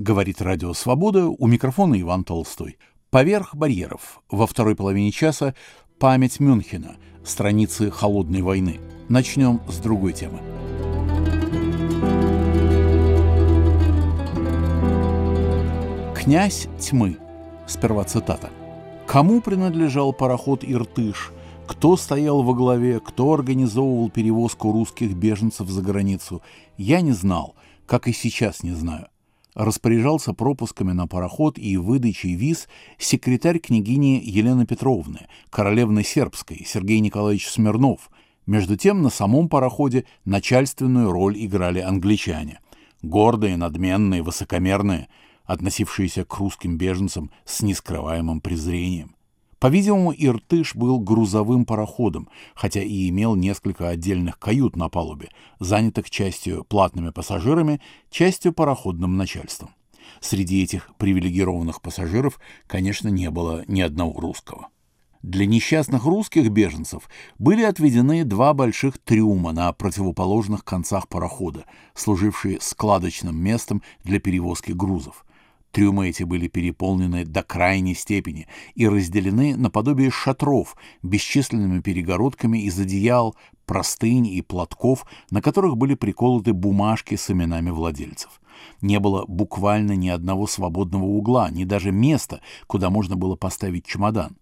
Говорит Радио Свобода, у микрофона Иван Толстой. Поверх барьеров. Во второй половине часа память Мюнхена, страницы холодной войны. Начнем с другой темы. «Князь тьмы». Сперва цитата. «Кому принадлежал пароход «Иртыш», кто стоял во главе, кто организовывал перевозку русских беженцев за границу, я не знал, как и сейчас не знаю. Распоряжался пропусками на пароход и выдачей виз секретарь княгини Елены Петровны, королевны сербской, Сергей Николаевич Смирнов. Между тем на самом пароходе начальственную роль играли англичане. Гордые, надменные, высокомерные, относившиеся к русским беженцам с нескрываемым презрением. По-видимому, Иртыш был грузовым пароходом, хотя и имел несколько отдельных кают на палубе, занятых частью платными пассажирами, частью пароходным начальством. Среди этих привилегированных пассажиров, конечно, не было ни одного русского. Для несчастных русских беженцев были отведены два больших трюма на противоположных концах парохода, служившие складочным местом для перевозки грузов – Трюмы эти были переполнены до крайней степени и разделены наподобие шатров бесчисленными перегородками из одеял, простынь и платков, на которых были приколоты бумажки с именами владельцев. Не было буквально ни одного свободного угла, ни даже места, куда можно было поставить чемодан.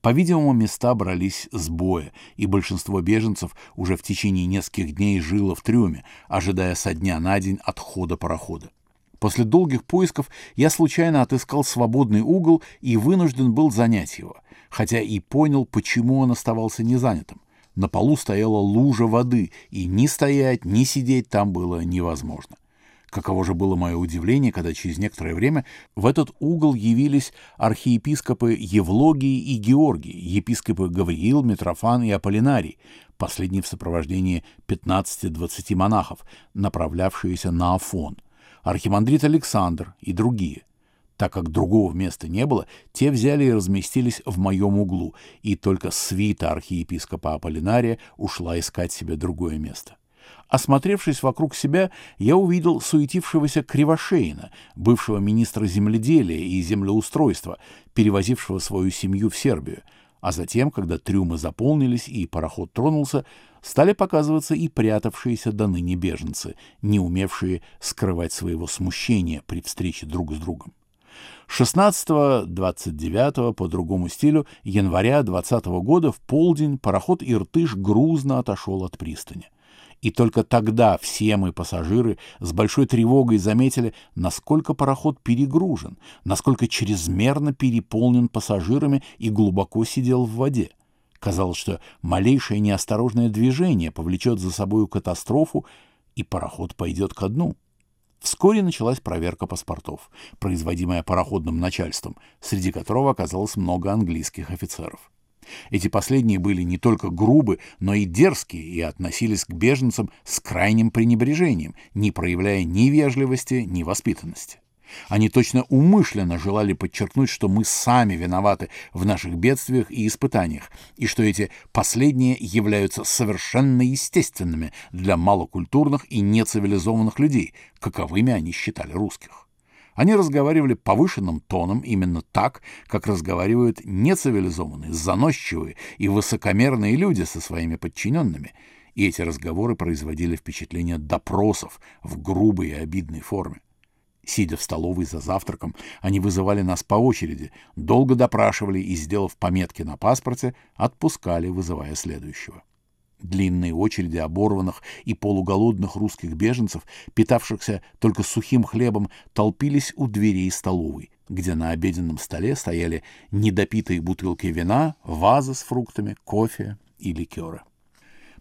По-видимому, места брались с боя, и большинство беженцев уже в течение нескольких дней жило в трюме, ожидая со дня на день отхода парохода. После долгих поисков я случайно отыскал свободный угол и вынужден был занять его, хотя и понял, почему он оставался незанятым. На полу стояла лужа воды, и ни стоять, ни сидеть там было невозможно. Каково же было мое удивление, когда через некоторое время в этот угол явились архиепископы Евлогий и Георгий, епископы Гавриил, Митрофан и Аполлинарий, последний в сопровождении 15-20 монахов, направлявшиеся на Афон — архимандрит Александр и другие. Так как другого места не было, те взяли и разместились в моем углу, и только свита архиепископа Аполлинария ушла искать себе другое место. Осмотревшись вокруг себя, я увидел суетившегося Кривошеина, бывшего министра земледелия и землеустройства, перевозившего свою семью в Сербию, а затем, когда трюмы заполнились и пароход тронулся, стали показываться и прятавшиеся до ныне беженцы, не умевшие скрывать своего смущения при встрече друг с другом. 16-29 по другому стилю января 20 года в полдень пароход «Иртыш» грузно отошел от пристани. И только тогда все мы, пассажиры, с большой тревогой заметили, насколько пароход перегружен, насколько чрезмерно переполнен пассажирами и глубоко сидел в воде. Казалось, что малейшее неосторожное движение повлечет за собою катастрофу, и пароход пойдет ко дну. Вскоре началась проверка паспортов, производимая пароходным начальством, среди которого оказалось много английских офицеров. Эти последние были не только грубы, но и дерзкие и относились к беженцам с крайним пренебрежением, не проявляя ни вежливости, ни воспитанности. Они точно умышленно желали подчеркнуть, что мы сами виноваты в наших бедствиях и испытаниях, и что эти последние являются совершенно естественными для малокультурных и нецивилизованных людей, каковыми они считали русских. Они разговаривали повышенным тоном именно так, как разговаривают нецивилизованные, заносчивые и высокомерные люди со своими подчиненными, и эти разговоры производили впечатление допросов в грубой и обидной форме. Сидя в столовой за завтраком, они вызывали нас по очереди, долго допрашивали и, сделав пометки на паспорте, отпускали, вызывая следующего. Длинные очереди оборванных и полуголодных русских беженцев, питавшихся только сухим хлебом, толпились у дверей столовой, где на обеденном столе стояли недопитые бутылки вина, вазы с фруктами, кофе и ликеры.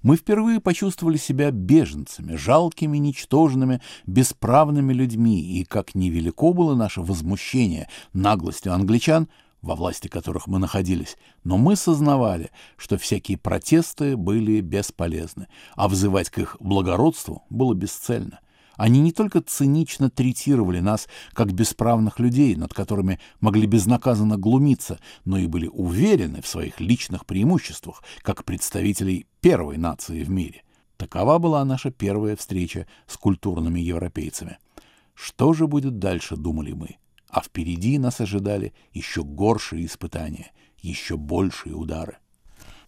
Мы впервые почувствовали себя беженцами, жалкими, ничтожными, бесправными людьми, и как невелико было наше возмущение наглостью англичан — во власти которых мы находились, но мы сознавали, что всякие протесты были бесполезны, а взывать к их благородству было бесцельно. Они не только цинично третировали нас как бесправных людей, над которыми могли безнаказанно глумиться, но и были уверены в своих личных преимуществах, как представителей первой нации в мире. Такова была наша первая встреча с культурными европейцами. Что же будет дальше, думали мы. А впереди нас ожидали еще горшие испытания, еще большие удары.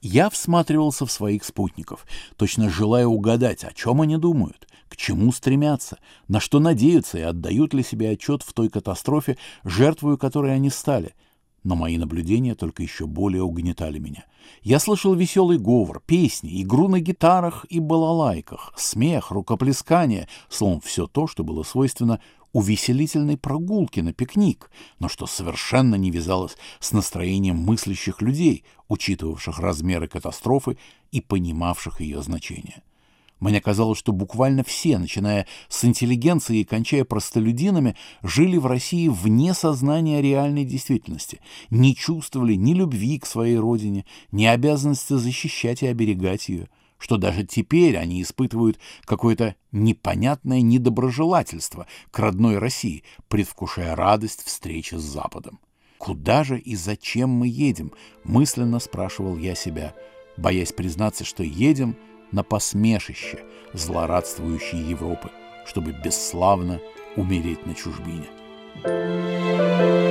Я всматривался в своих спутников, точно желая угадать, о чем они думают, к чему стремятся, на что надеются и отдают ли себе отчет в той катастрофе, жертвою которой они стали. Но мои наблюдения только еще более угнетали меня. Я слышал веселый говор, песни, игру на гитарах и балалайках, смех, рукоплескание, словом, все то, что было свойственно увеселительной прогулки на пикник, но что совершенно не вязалось с настроением мыслящих людей, учитывавших размеры катастрофы и понимавших ее значение. Мне казалось, что буквально все, начиная с интеллигенции и кончая простолюдинами, жили в России вне сознания реальной действительности, не чувствовали ни любви к своей родине, ни обязанности защищать и оберегать ее – что даже теперь они испытывают какое-то непонятное недоброжелательство к родной России, предвкушая радость встречи с Западом. «Куда же и зачем мы едем?» – мысленно спрашивал я себя, боясь признаться, что едем на посмешище злорадствующей Европы, чтобы бесславно умереть на чужбине. Thank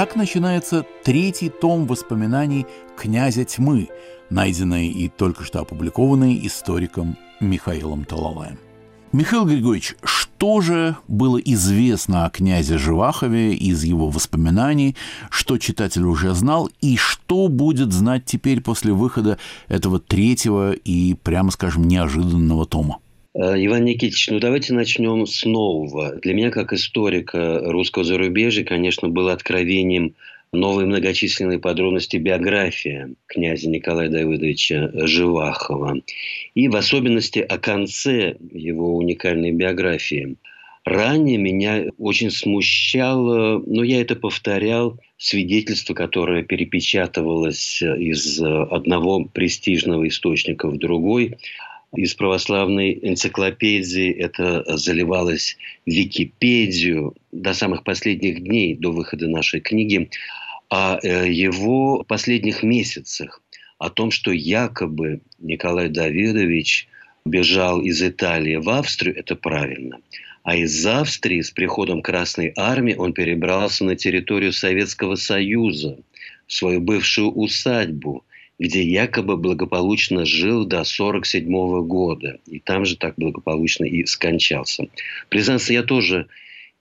Так начинается третий том воспоминаний «Князя тьмы», найденный и только что опубликованный историком Михаилом Талалаем. Михаил Григорьевич, что же было известно о князе Живахове из его воспоминаний, что читатель уже знал, и что будет знать теперь после выхода этого третьего и, прямо скажем, неожиданного тома? Э, Иван Никитич, ну давайте начнем с нового. Для меня, как историка русского зарубежья, конечно, было откровением новые многочисленные подробности биографии князя Николая Давыдовича Живахова. И в особенности о конце его уникальной биографии. Ранее меня очень смущало, но я это повторял, свидетельство, которое перепечатывалось из одного престижного источника в другой, из православной энциклопедии. Это заливалось в Википедию до самых последних дней, до выхода нашей книги, о э, его последних месяцах, о том, что якобы Николай Давидович бежал из Италии в Австрию, это правильно. А из Австрии с приходом Красной Армии он перебрался на территорию Советского Союза, в свою бывшую усадьбу – где якобы благополучно жил до 1947 года. И там же так благополучно и скончался. Признаться, я тоже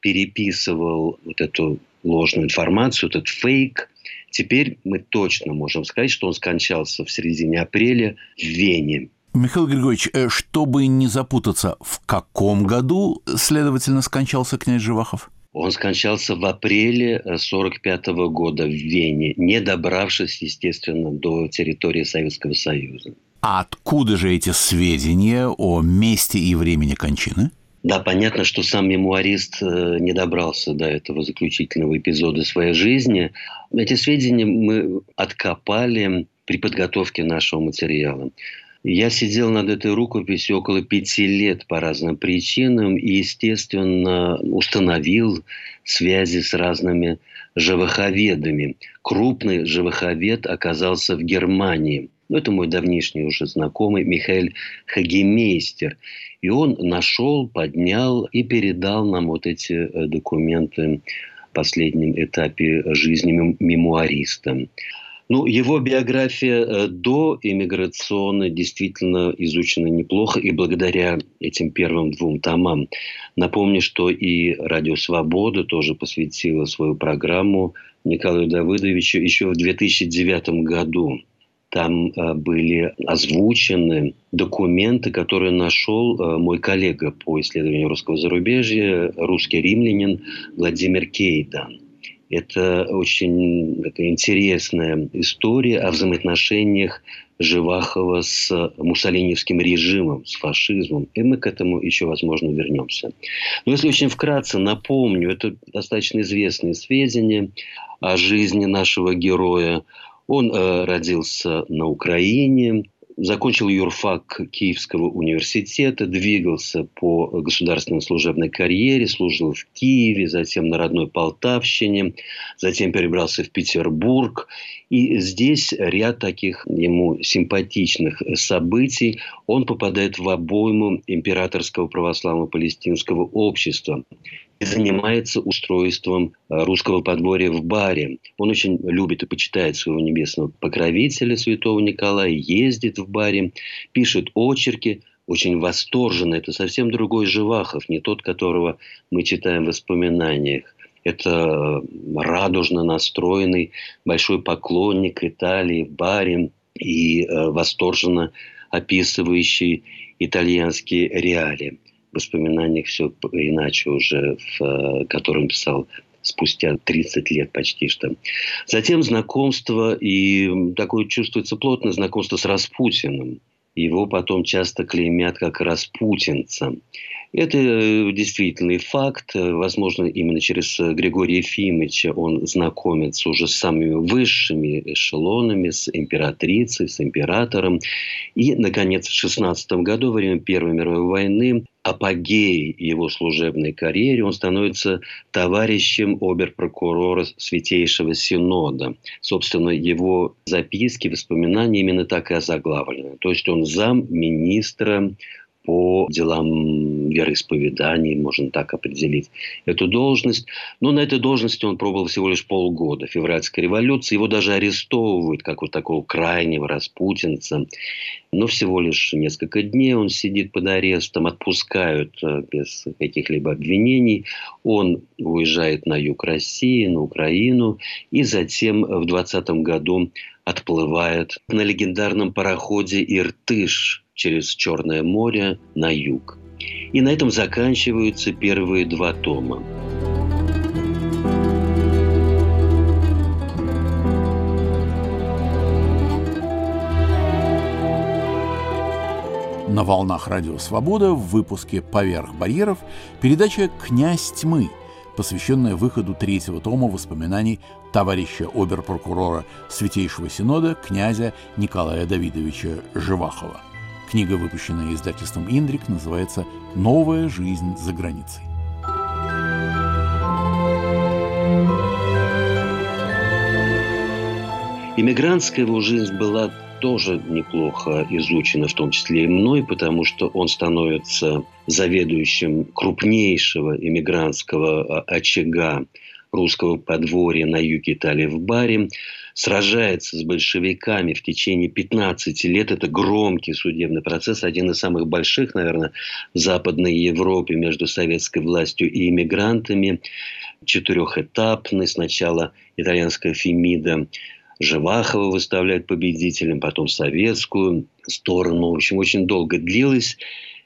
переписывал вот эту ложную информацию, этот фейк. Теперь мы точно можем сказать, что он скончался в середине апреля в Вене. Михаил Григорьевич, э, чтобы не запутаться, в каком году, следовательно, скончался князь Живахов? Он скончался в апреле 1945 э, года в Вене, не добравшись, естественно, до территории Советского Союза. А откуда же эти сведения о месте и времени кончины? Да, понятно, что сам мемуарист э, не добрался до этого заключительного эпизода своей жизни. Эти сведения мы откопали при подготовке нашего материала. Я сидел над этой рукописью около пяти лет по разным причинам и, естественно, установил связи с разными живоховедами. Крупный живоховед оказался в Германии. Ну, это мой давнишний уже знакомый Михаил Хагемейстер. И он нашел, поднял и передал нам вот эти э, документы в последнем этапе жизни мемуариста. Ну, его биография э, до иммиграционной действительно изучена неплохо, и благодаря этим первым двум томам. Напомню, что и «Радио Свобода» тоже посвятила свою программу Николаю Давыдовичу еще в 2009 году. Там э, были озвучены документы, которые нашел э, мой коллега по исследованию русского зарубежья, русский римлянин Владимир Кейдан – это очень такая интересная история о взаимоотношениях Живахова с муссолиневским режимом, с фашизмом. И мы к этому еще, возможно, вернемся. Но если очень вкратце напомню, это достаточно известные сведения о жизни нашего героя. Он э, родился на Украине, закончил юрфак Киевского университета, двигался по государственной служебной карьере, служил в Киеве, затем на родной Полтавщине, затем перебрался в Петербург. И здесь ряд таких ему симпатичных событий. Он попадает в обойму императорского православного палестинского общества занимается устройством э, русского подворья в баре. Он очень любит и почитает своего небесного покровителя, святого Николая, ездит в баре, пишет очерки, очень восторженно. Это совсем другой Живахов, не тот, которого мы читаем в воспоминаниях. Это радужно настроенный большой поклонник Италии, баре и э, восторженно описывающий итальянские реалии воспоминаниях все иначе уже, в э, котором писал спустя 30 лет почти что. Затем знакомство, и такое чувствуется плотное знакомство с Распутиным. Его потом часто клеймят как распутинца. Это э, действительный факт. Возможно, именно через Григория Ефимовича он знакомится уже с самыми высшими эшелонами, с императрицей, с императором. И, наконец, в 16 году, во время Первой мировой войны, апогей его служебной карьере, он становится товарищем оберпрокурора Святейшего Синода. Собственно, его записки, воспоминания именно так и озаглавлены. То есть он зам министра по делам вероисповеданий, можно так определить эту должность. Но на этой должности он пробовал всего лишь полгода. Февральская революция. Его даже арестовывают, как вот такого крайнего распутинца. Но всего лишь несколько дней он сидит под арестом, отпускают э, без каких-либо обвинений. Он уезжает на юг России, на Украину. И затем в 20 году отплывает на легендарном пароходе «Иртыш», через Черное море на юг. И на этом заканчиваются первые два тома. На волнах Радио Свобода в выпуске «Поверх барьеров» передача «Князь тьмы», посвященная выходу третьего тома воспоминаний товарища оберпрокурора Святейшего Синода князя Николая Давидовича Живахова. Книга, выпущенная издательством «Индрик», называется «Новая жизнь за границей». Иммигрантская его жизнь была тоже неплохо изучена, в том числе и мной, потому что он становится заведующим крупнейшего иммигрантского а, очага русского подворья на юге Италии в Баре сражается с большевиками в течение 15 лет. Это громкий судебный процесс, один из самых больших, наверное, в Западной Европе между советской властью и иммигрантами. Четырехэтапный. Сначала итальянская Фемида Живахова выставляет победителем, потом советскую сторону. В общем, очень долго длилась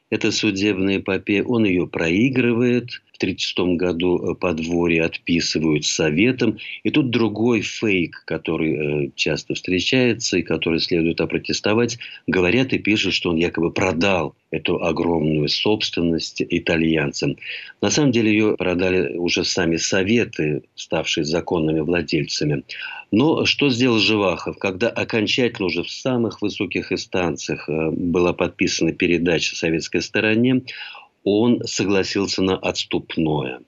эта судебная эпопея. Он ее проигрывает. 1936 году э, подворье отписывают советом. И тут другой фейк, который э, часто встречается и который следует опротестовать. Говорят и пишут, что он якобы продал эту огромную собственность итальянцам. На самом деле ее продали уже сами советы, ставшие законными владельцами. Но что сделал Живахов? Когда окончательно уже в самых высоких инстанциях э, была подписана передача советской стороне, он согласился на отступное.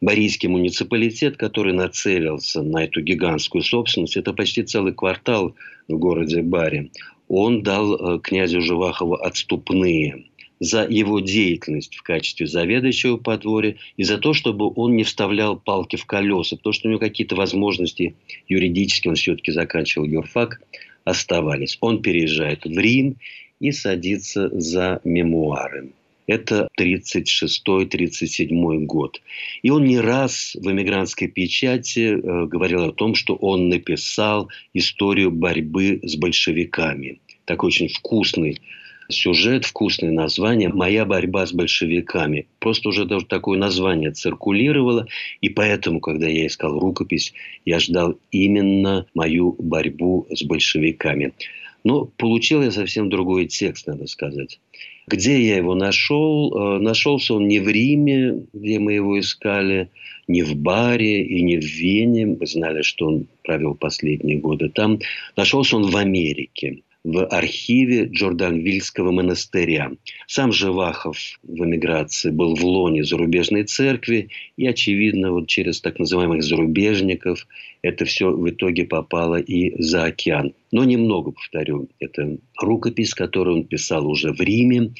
Борийский муниципалитет, который нацелился на эту гигантскую собственность, это почти целый квартал в городе Баре, он дал э, князю Живахову отступные за его деятельность в качестве заведующего подворья и за то, чтобы он не вставлял палки в колеса, потому что у него какие-то возможности юридически, он все-таки заканчивал юрфак, оставались. Он переезжает в Рим и садится за мемуары. Это 36-37 год. И он не раз в эмигрантской печати э, говорил о том, что он написал историю борьбы с большевиками. Такой очень вкусный сюжет, вкусное название «Моя борьба с большевиками». Просто уже даже такое название циркулировало, и поэтому, когда я искал рукопись, я ждал именно мою борьбу с большевиками. Но получил я совсем другой текст, надо сказать. Где я его нашел? Э, нашелся он не в Риме, где мы его искали, не в Баре и не в Вене. Мы знали, что он провел последние годы там. Нашелся он в Америке в архиве Джорданвильского монастыря. Сам Живахов в эмиграции был в лоне зарубежной церкви, и, очевидно, вот через так называемых зарубежников это все в итоге попало и за океан. Но немного, повторю, это рукопись, которую он писал уже в Риме,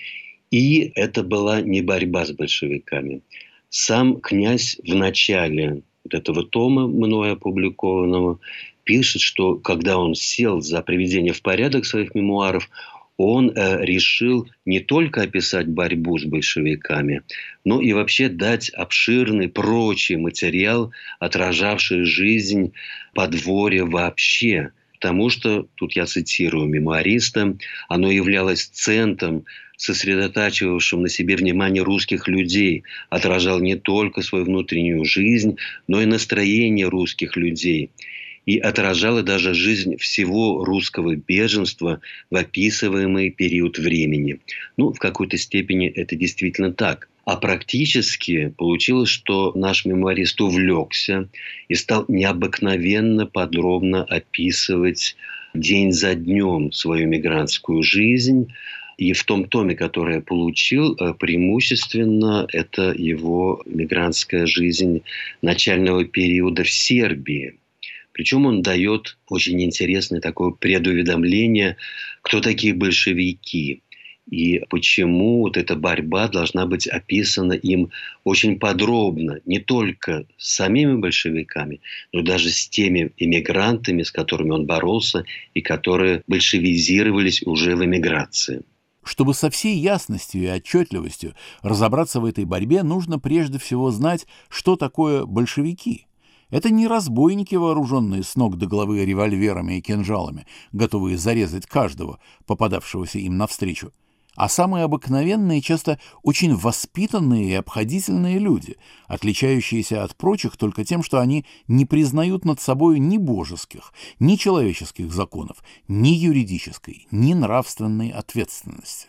и это была не борьба с большевиками. Сам князь в начале вот этого тома, мною опубликованного, пишет, что когда он сел за приведение в порядок своих мемуаров, он э, решил не только описать борьбу с большевиками, но и вообще дать обширный прочий материал, отражавший жизнь подворья вообще. Потому что, тут я цитирую мемуариста, оно являлось центром сосредотачивавшим на себе внимание русских людей, отражал не только свою внутреннюю жизнь, но и настроение русских людей и отражала даже жизнь всего русского беженства в описываемый период времени. Ну, в какой-то степени это действительно так. А практически получилось, что наш мемуарист увлекся и стал необыкновенно подробно описывать день за днем свою мигрантскую жизнь, и в том томе, который я получил, э, преимущественно это его мигрантская жизнь начального периода в Сербии. Причем он дает очень интересное такое предуведомление, кто такие большевики и почему вот эта борьба должна быть описана им очень подробно, не только с самими большевиками, но даже с теми иммигрантами, с которыми он боролся и которые большевизировались уже в эмиграции. Чтобы со всей ясностью и отчетливостью разобраться в этой борьбе, нужно прежде всего знать, что такое большевики – это не разбойники, вооруженные с ног до головы револьверами и кинжалами, готовые зарезать каждого, попадавшегося им навстречу, а самые обыкновенные, часто очень воспитанные и обходительные люди, отличающиеся от прочих только тем, что они не признают над собой ни божеских, ни человеческих законов, ни юридической, ни нравственной ответственности.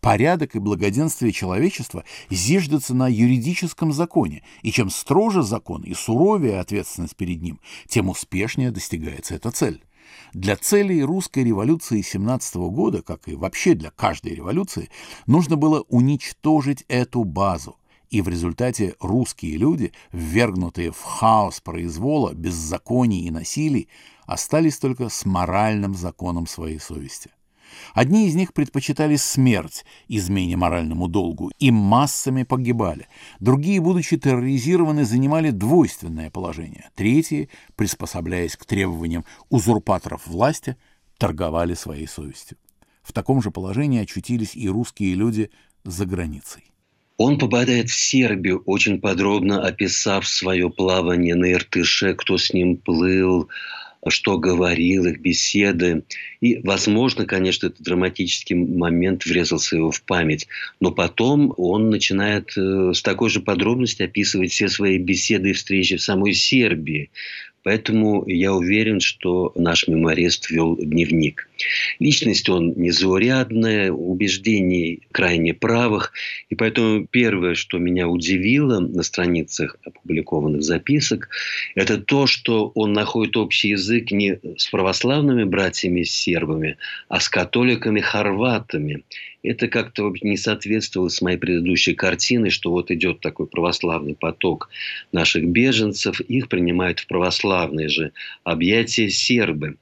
Порядок и благоденствие человечества зиждутся на юридическом законе, и чем строже закон и суровее ответственность перед ним, тем успешнее достигается эта цель. Для целей русской революции 17 года, как и вообще для каждой революции, нужно было уничтожить эту базу, и в результате русские люди, ввергнутые в хаос произвола, беззаконий и насилий, остались только с моральным законом своей совести. Одни из них предпочитали смерть измене моральному долгу и массами погибали. Другие, будучи терроризированы, занимали двойственное положение. Третьи, приспособляясь к требованиям узурпаторов власти, торговали своей совестью. В таком же положении очутились и русские люди за границей. Он попадает в Сербию, очень подробно описав свое плавание на Иртыше, кто с ним плыл, что говорил, их беседы. И, возможно, конечно, этот драматический момент врезался его в память. Но потом он начинает э, с такой же подробностью описывать все свои беседы и встречи в самой Сербии. Поэтому я уверен, что наш меморист вел дневник. Личность он незаурядная, убеждений крайне правых. И поэтому первое, что меня удивило на страницах опубликованных записок, это то, что он находит общий язык не с православными братьями-сербами, а с католиками-хорватами это как-то не соответствовало с моей предыдущей картиной, что вот идет такой православный поток наших беженцев, их принимают в православные же объятия сербы.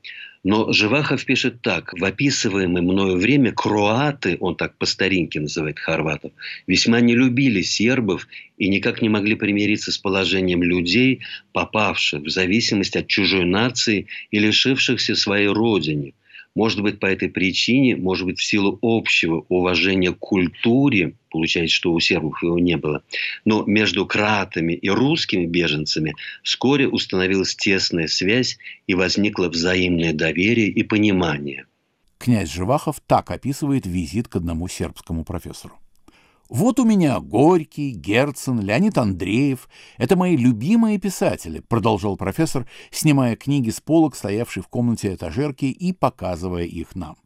Но Живахов пишет так. В описываемое мною время кроаты, он так по старинке называет хорватов, весьма не любили сербов и никак не могли примириться с положением людей, попавших в зависимость от чужой нации и лишившихся своей родины – может быть, по этой причине, может быть, в силу общего уважения к культуре, получается, что у сербов его не было, но между кратами и русскими беженцами вскоре установилась тесная связь и возникло взаимное доверие и понимание. Князь Живахов так описывает визит к одному сербскому профессору. Вот у меня Горький, Герцен, Леонид Андреев. Это мои любимые писатели, продолжал профессор, снимая книги с полок, стоявшей в комнате этажерки, и показывая их нам.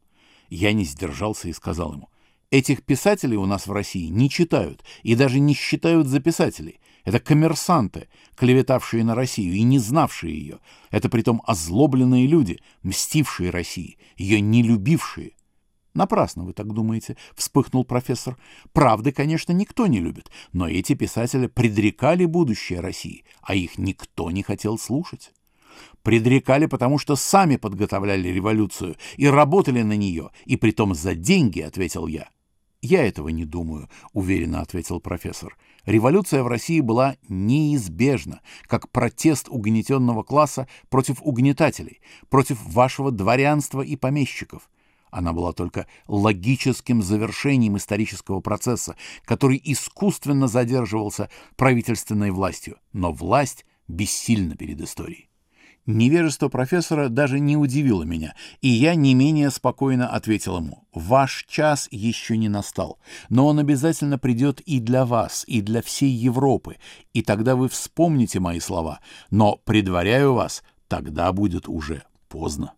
Я не сдержался и сказал ему, этих писателей у нас в России не читают и даже не считают за писателей. Это коммерсанты, клеветавшие на Россию и не знавшие ее. Это притом озлобленные люди, мстившие России, ее не любившие. Напрасно вы так думаете, вспыхнул профессор. Правды, конечно, никто не любит, но эти писатели предрекали будущее России, а их никто не хотел слушать. Предрекали, потому что сами подготовляли революцию и работали на нее, и притом за деньги, ответил я. Я этого не думаю, уверенно ответил профессор. Революция в России была неизбежна, как протест угнетенного класса против угнетателей, против вашего дворянства и помещиков. Она была только логическим завершением исторического процесса, который искусственно задерживался правительственной властью, но власть бессильна перед историей. Невежество профессора даже не удивило меня, и я не менее спокойно ответил ему. «Ваш час еще не настал, но он обязательно придет и для вас, и для всей Европы, и тогда вы вспомните мои слова, но, предваряю вас, тогда будет уже поздно».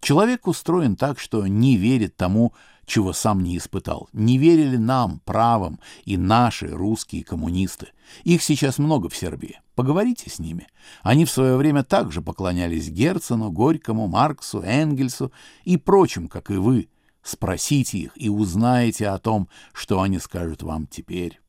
Человек устроен так, что не верит тому, чего сам не испытал. Не верили нам, правым, и наши русские коммунисты. Их сейчас много в Сербии. Поговорите с ними. Они в свое время также поклонялись Герцену, Горькому, Марксу, Энгельсу и прочим, как и вы. Спросите их и узнаете о том, что они скажут вам теперь.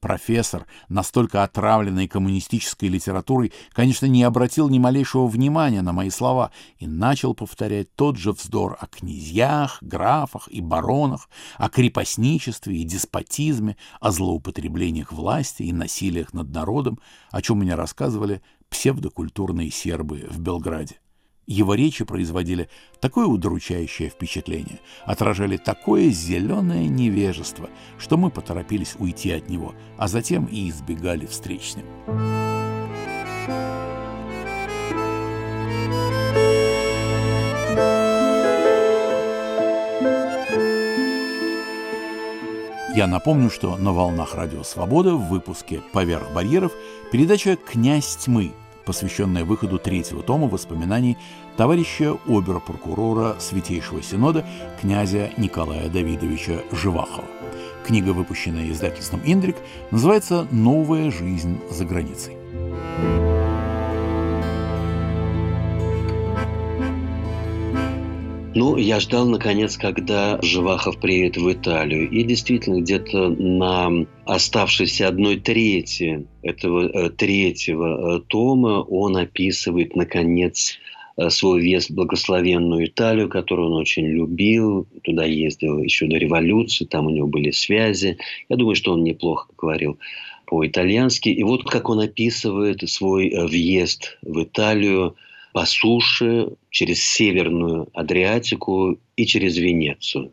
Профессор, настолько отравленный коммунистической литературой, конечно, не обратил ни малейшего внимания на мои слова и начал повторять тот же вздор о князьях, графах и баронах, о крепостничестве и деспотизме, о злоупотреблениях власти и насилиях над народом, о чем мне рассказывали псевдокультурные сербы в Белграде. Его речи производили такое удручающее впечатление, отражали такое зеленое невежество, что мы поторопились уйти от него, а затем и избегали встреч с ним. Я напомню, что на волнах Радио Свобода в выпуске «Поверх барьеров» передача «Князь тьмы» посвященная выходу третьего тома воспоминаний товарища обер-прокурора Святейшего Синода князя Николая Давидовича Живахова. Книга, выпущенная издательством «Индрик», называется «Новая жизнь за границей». Ну, я ждал, наконец, когда Живахов приедет в Италию. И действительно, где-то на оставшейся одной трети этого э, третьего э, тома он описывает, наконец, э, свой вес в благословенную Италию, которую он очень любил. Туда ездил еще до революции, там у него были связи. Я думаю, что он неплохо говорил по-итальянски. И вот как он описывает свой въезд в Италию – по суше, через Северную Адриатику и через Венецию.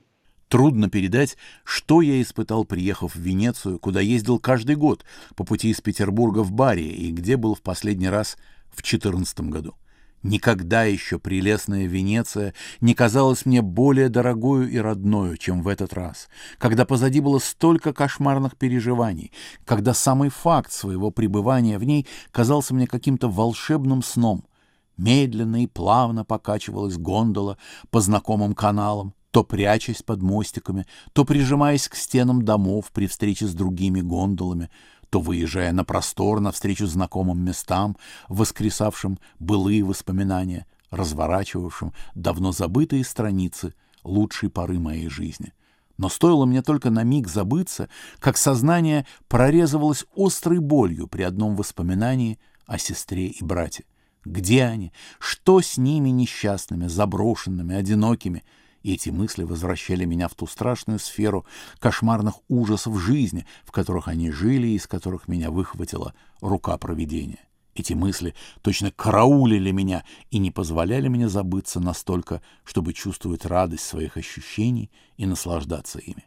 Трудно передать, что я испытал, приехав в Венецию, куда ездил каждый год по пути из Петербурга в Бари и где был в последний раз в 2014 году. Никогда еще прелестная Венеция не казалась мне более дорогою и родною, чем в этот раз, когда позади было столько кошмарных переживаний, когда самый факт своего пребывания в ней казался мне каким-то волшебным сном — Медленно и плавно покачивалась гондола по знакомым каналам, то прячась под мостиками, то прижимаясь к стенам домов при встрече с другими гондолами, то выезжая на простор навстречу знакомым местам, воскресавшим былые воспоминания, разворачивавшим давно забытые страницы лучшей поры моей жизни. Но стоило мне только на миг забыться, как сознание прорезывалось острой болью при одном воспоминании о сестре и брате. Где они? Что с ними несчастными, заброшенными, одинокими? И эти мысли возвращали меня в ту страшную сферу кошмарных ужасов жизни, в которых они жили и из которых меня выхватила рука провидения. Эти мысли точно караулили меня и не позволяли мне забыться настолько, чтобы чувствовать радость своих ощущений и наслаждаться ими.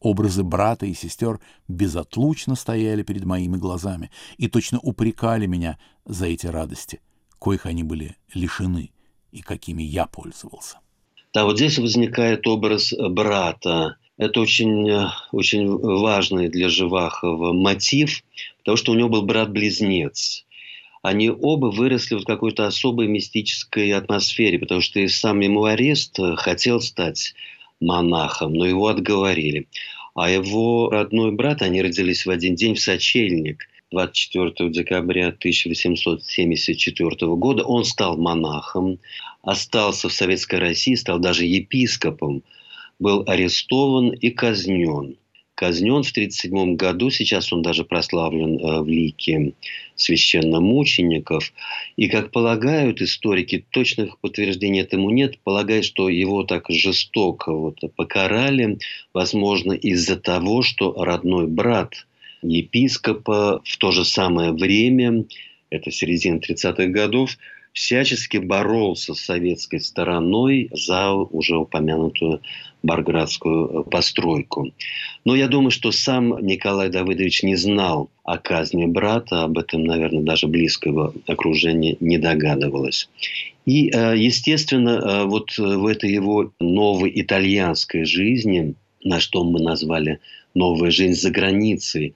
Образы брата и сестер безотлучно стояли перед моими глазами и точно упрекали меня за эти радости коих они были лишены и какими я пользовался. Да, вот здесь возникает образ брата. Это очень, очень важный для Живахова мотив, потому что у него был брат-близнец. Они оба выросли в какой-то особой мистической атмосфере, потому что и сам мемуарист хотел стать монахом, но его отговорили. А его родной брат, они родились в один день в сочельник – 24 декабря 1874 года. Он стал монахом, остался в Советской России, стал даже епископом, был арестован и казнен – казнен в 1937 году. Сейчас он даже прославлен э, в лике священномучеников. И, как полагают историки, точных подтверждений этому нет. Полагают, что его так жестоко вот покарали, возможно, из-за того, что родной брат епископа в то же самое время, это середина 30-х годов, всячески боролся с советской стороной за уже упомянутую Барградскую э, постройку. Но я думаю, что сам Николай Давыдович не знал о казни брата, об этом, наверное, даже близкого окружения не догадывалось. И, э, естественно, э, вот в этой его новой итальянской жизни, на что мы назвали «новая жизнь за границей»,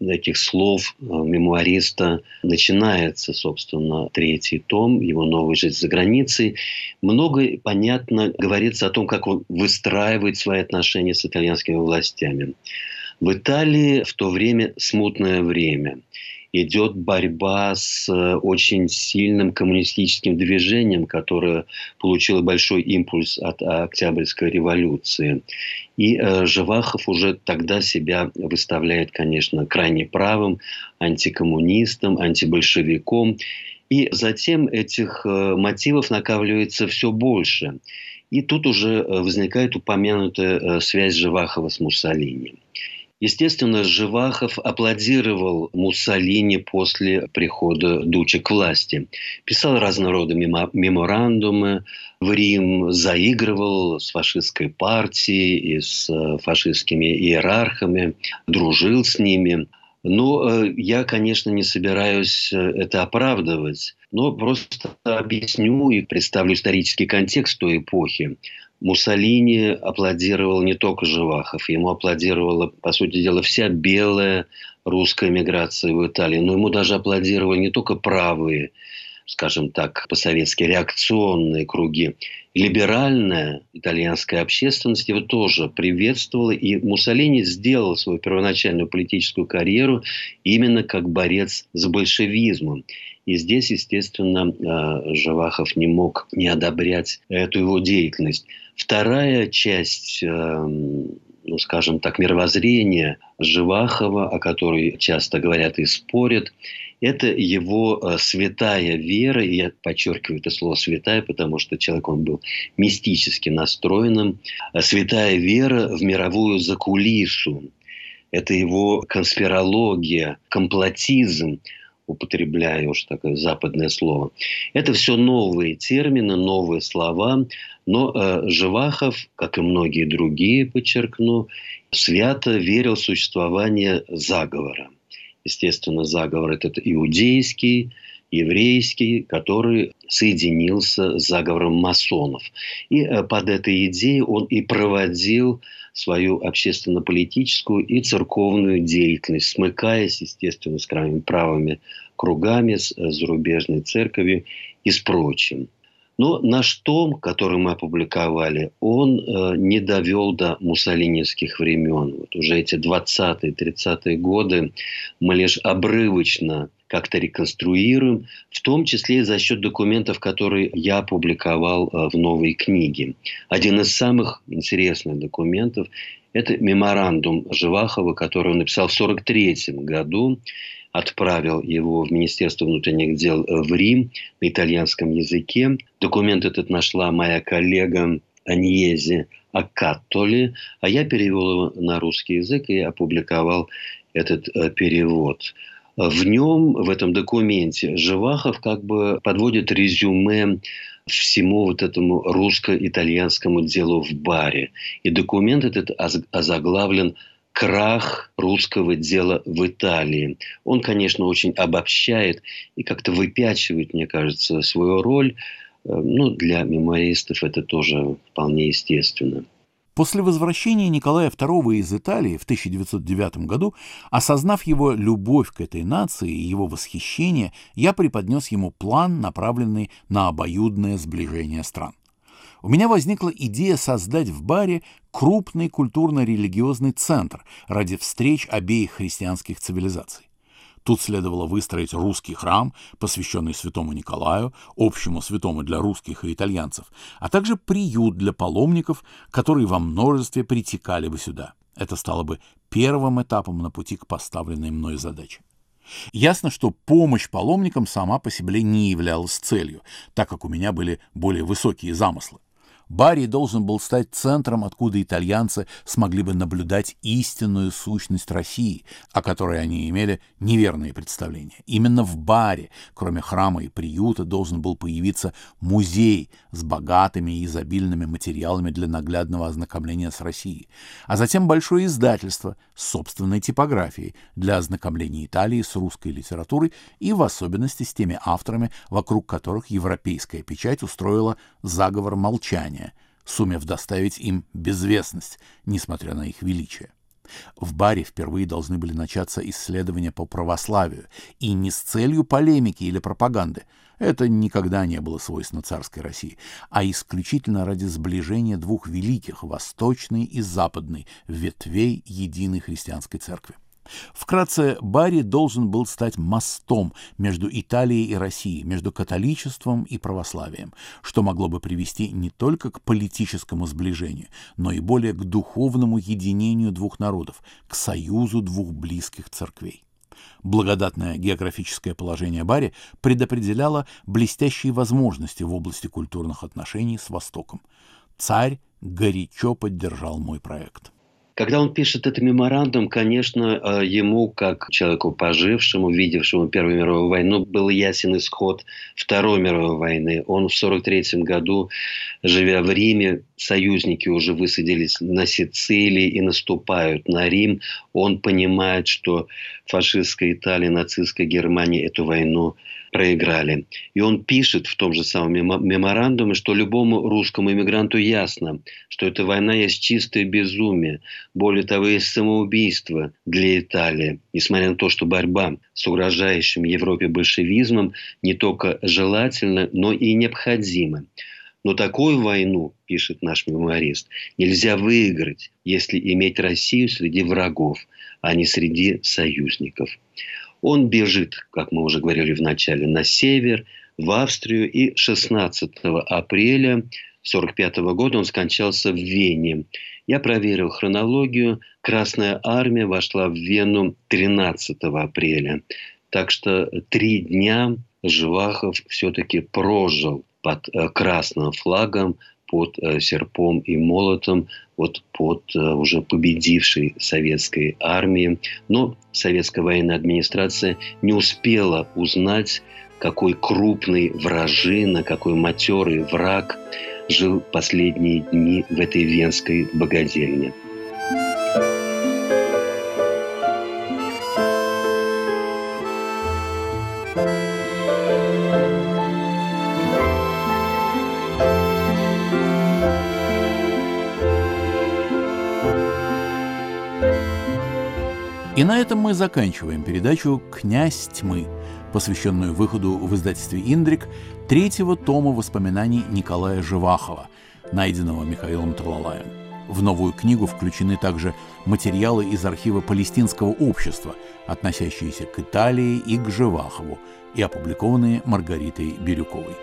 этих слов э, мемуариста начинается, собственно, третий том, его «Новая жизнь за границей». Много, понятно, говорится о том, как он выстраивает свои отношения с итальянскими властями. В Италии в то время смутное время – идет борьба с э, очень сильным коммунистическим движением, которое получило большой импульс от Октябрьской революции. И э, Живахов уже тогда себя выставляет, конечно, крайне правым, антикоммунистом, антибольшевиком. И затем этих э, мотивов накапливается все больше. И тут уже э, возникает упомянутая связь Живахова с Муссолини. Естественно, Живахов аплодировал Муссолини после прихода Дучи к власти. Писал разного рода меморандумы в Рим, заигрывал с фашистской партией и с э, фашистскими иерархами, дружил с ними. Но э, я, конечно, не собираюсь э, это оправдывать, но просто объясню и представлю исторический контекст той эпохи. Муссолини аплодировал не только Живахов, ему аплодировала, по сути дела, вся белая русская миграция в Италии. Но ему даже аплодировали не только правые, скажем так, по-советски реакционные круги. Либеральная итальянская общественность его тоже приветствовала, и Муссолини сделал свою первоначальную политическую карьеру именно как борец с большевизмом. И здесь, естественно, э, Живахов не мог не одобрять эту его деятельность. Вторая часть эм, ну, скажем так, мировоззрения Живахова, о которой часто говорят и спорят, это его э, святая вера, и я подчеркиваю это слово «святая», потому что человек, он был мистически настроенным, э, святая вера в мировую закулису. Это его конспирология, комплотизм, употребляю уж такое западное слово. Это все новые термины, новые слова, но э, Живахов, как и многие другие, подчеркну, свято верил в существование заговора. Естественно, заговор этот иудейский, еврейский, который соединился с заговором масонов. И э, под этой идеей он и проводил свою общественно-политическую и церковную деятельность, смыкаясь, естественно, с крайне правыми кругами, с э, зарубежной церковью и с прочим. Но наш том, который мы опубликовали, он э, не довел до муссолиневских времен. Вот уже эти 20-е, 30-е годы мы лишь обрывочно как-то реконструируем, в том числе за счет документов, которые я опубликовал э, в новой книге. Один из самых интересных документов – это меморандум Живахова, который он написал в 1943 году отправил его в Министерство внутренних дел в Рим на итальянском языке. Документ этот нашла моя коллега Аньези Акаттоли, а я перевел его на русский язык и опубликовал этот э, перевод. В нем, в этом документе, Живахов как бы подводит резюме всему вот этому русско-итальянскому делу в баре. И документ этот озаглавлен крах русского дела в Италии. Он, конечно, очень обобщает и как-то выпячивает, мне кажется, свою роль. Э, ну, для мемуаристов это тоже вполне естественно. После возвращения Николая II из Италии в 1909 году, осознав его любовь к этой нации и его восхищение, я преподнес ему план, направленный на обоюдное сближение стран у меня возникла идея создать в баре крупный культурно-религиозный центр ради встреч обеих христианских цивилизаций. Тут следовало выстроить русский храм, посвященный святому Николаю, общему святому для русских и итальянцев, а также приют для паломников, которые во множестве притекали бы сюда. Это стало бы первым этапом на пути к поставленной мной задаче. Ясно, что помощь паломникам сама по себе не являлась целью, так как у меня были более высокие замыслы. Барри должен был стать центром, откуда итальянцы смогли бы наблюдать истинную сущность России, о которой они имели неверные представления. Именно в Баре, кроме храма и приюта, должен был появиться музей с богатыми и изобильными материалами для наглядного ознакомления с Россией, а затем большое издательство с собственной типографией для ознакомления Италии с русской литературой и в особенности с теми авторами, вокруг которых европейская печать устроила заговор молчания, сумев доставить им безвестность, несмотря на их величие. В баре впервые должны были начаться исследования по православию, и не с целью полемики или пропаганды, это никогда не было свойственно царской России, а исключительно ради сближения двух великих, восточной и западной, ветвей единой христианской церкви. Вкратце, Барри должен был стать мостом между Италией и Россией, между католичеством и православием, что могло бы привести не только к политическому сближению, но и более к духовному единению двух народов, к союзу двух близких церквей. Благодатное географическое положение Бари предопределяло блестящие возможности в области культурных отношений с Востоком. Царь горячо поддержал мой проект. Когда он пишет этот меморандум, конечно, э, ему, как человеку пожившему, видевшему Первую мировую войну, был ясен исход Второй мировой войны. Он в 1943 году, живя в Риме, союзники уже высадились на Сицилии и наступают на Рим. Он понимает, что фашистская Италия, нацистская Германия эту войну проиграли. И он пишет в том же самом меморандуме, что любому русскому иммигранту ясно, что эта война есть чистое безумие. Более того, есть самоубийство для Италии. Несмотря на то, что борьба с угрожающим Европе большевизмом не только желательна, но и необходима. Но такую войну, пишет наш мемуарист, нельзя выиграть, если иметь Россию среди врагов, а не среди союзников. Он бежит, как мы уже говорили в начале, на север, в Австрию, и 16 апреля 1945 года он скончался в Вене. Я проверил хронологию. Красная армия вошла в Вену 13 апреля. Так что три дня Живахов все-таки прожил под э, красным флагом под э, серпом и молотом, вот под э, уже победившей советской армией. Но советская военная администрация не успела узнать, какой крупный вражина, какой матерый враг жил последние дни в этой венской богадельне. И на этом мы заканчиваем передачу «Князь тьмы», посвященную выходу в издательстве «Индрик» третьего тома воспоминаний Николая Живахова, найденного Михаилом Талалаем. В новую книгу включены также материалы из архива Палестинского общества, относящиеся к Италии и к Живахову, и опубликованные Маргаритой Бирюковой.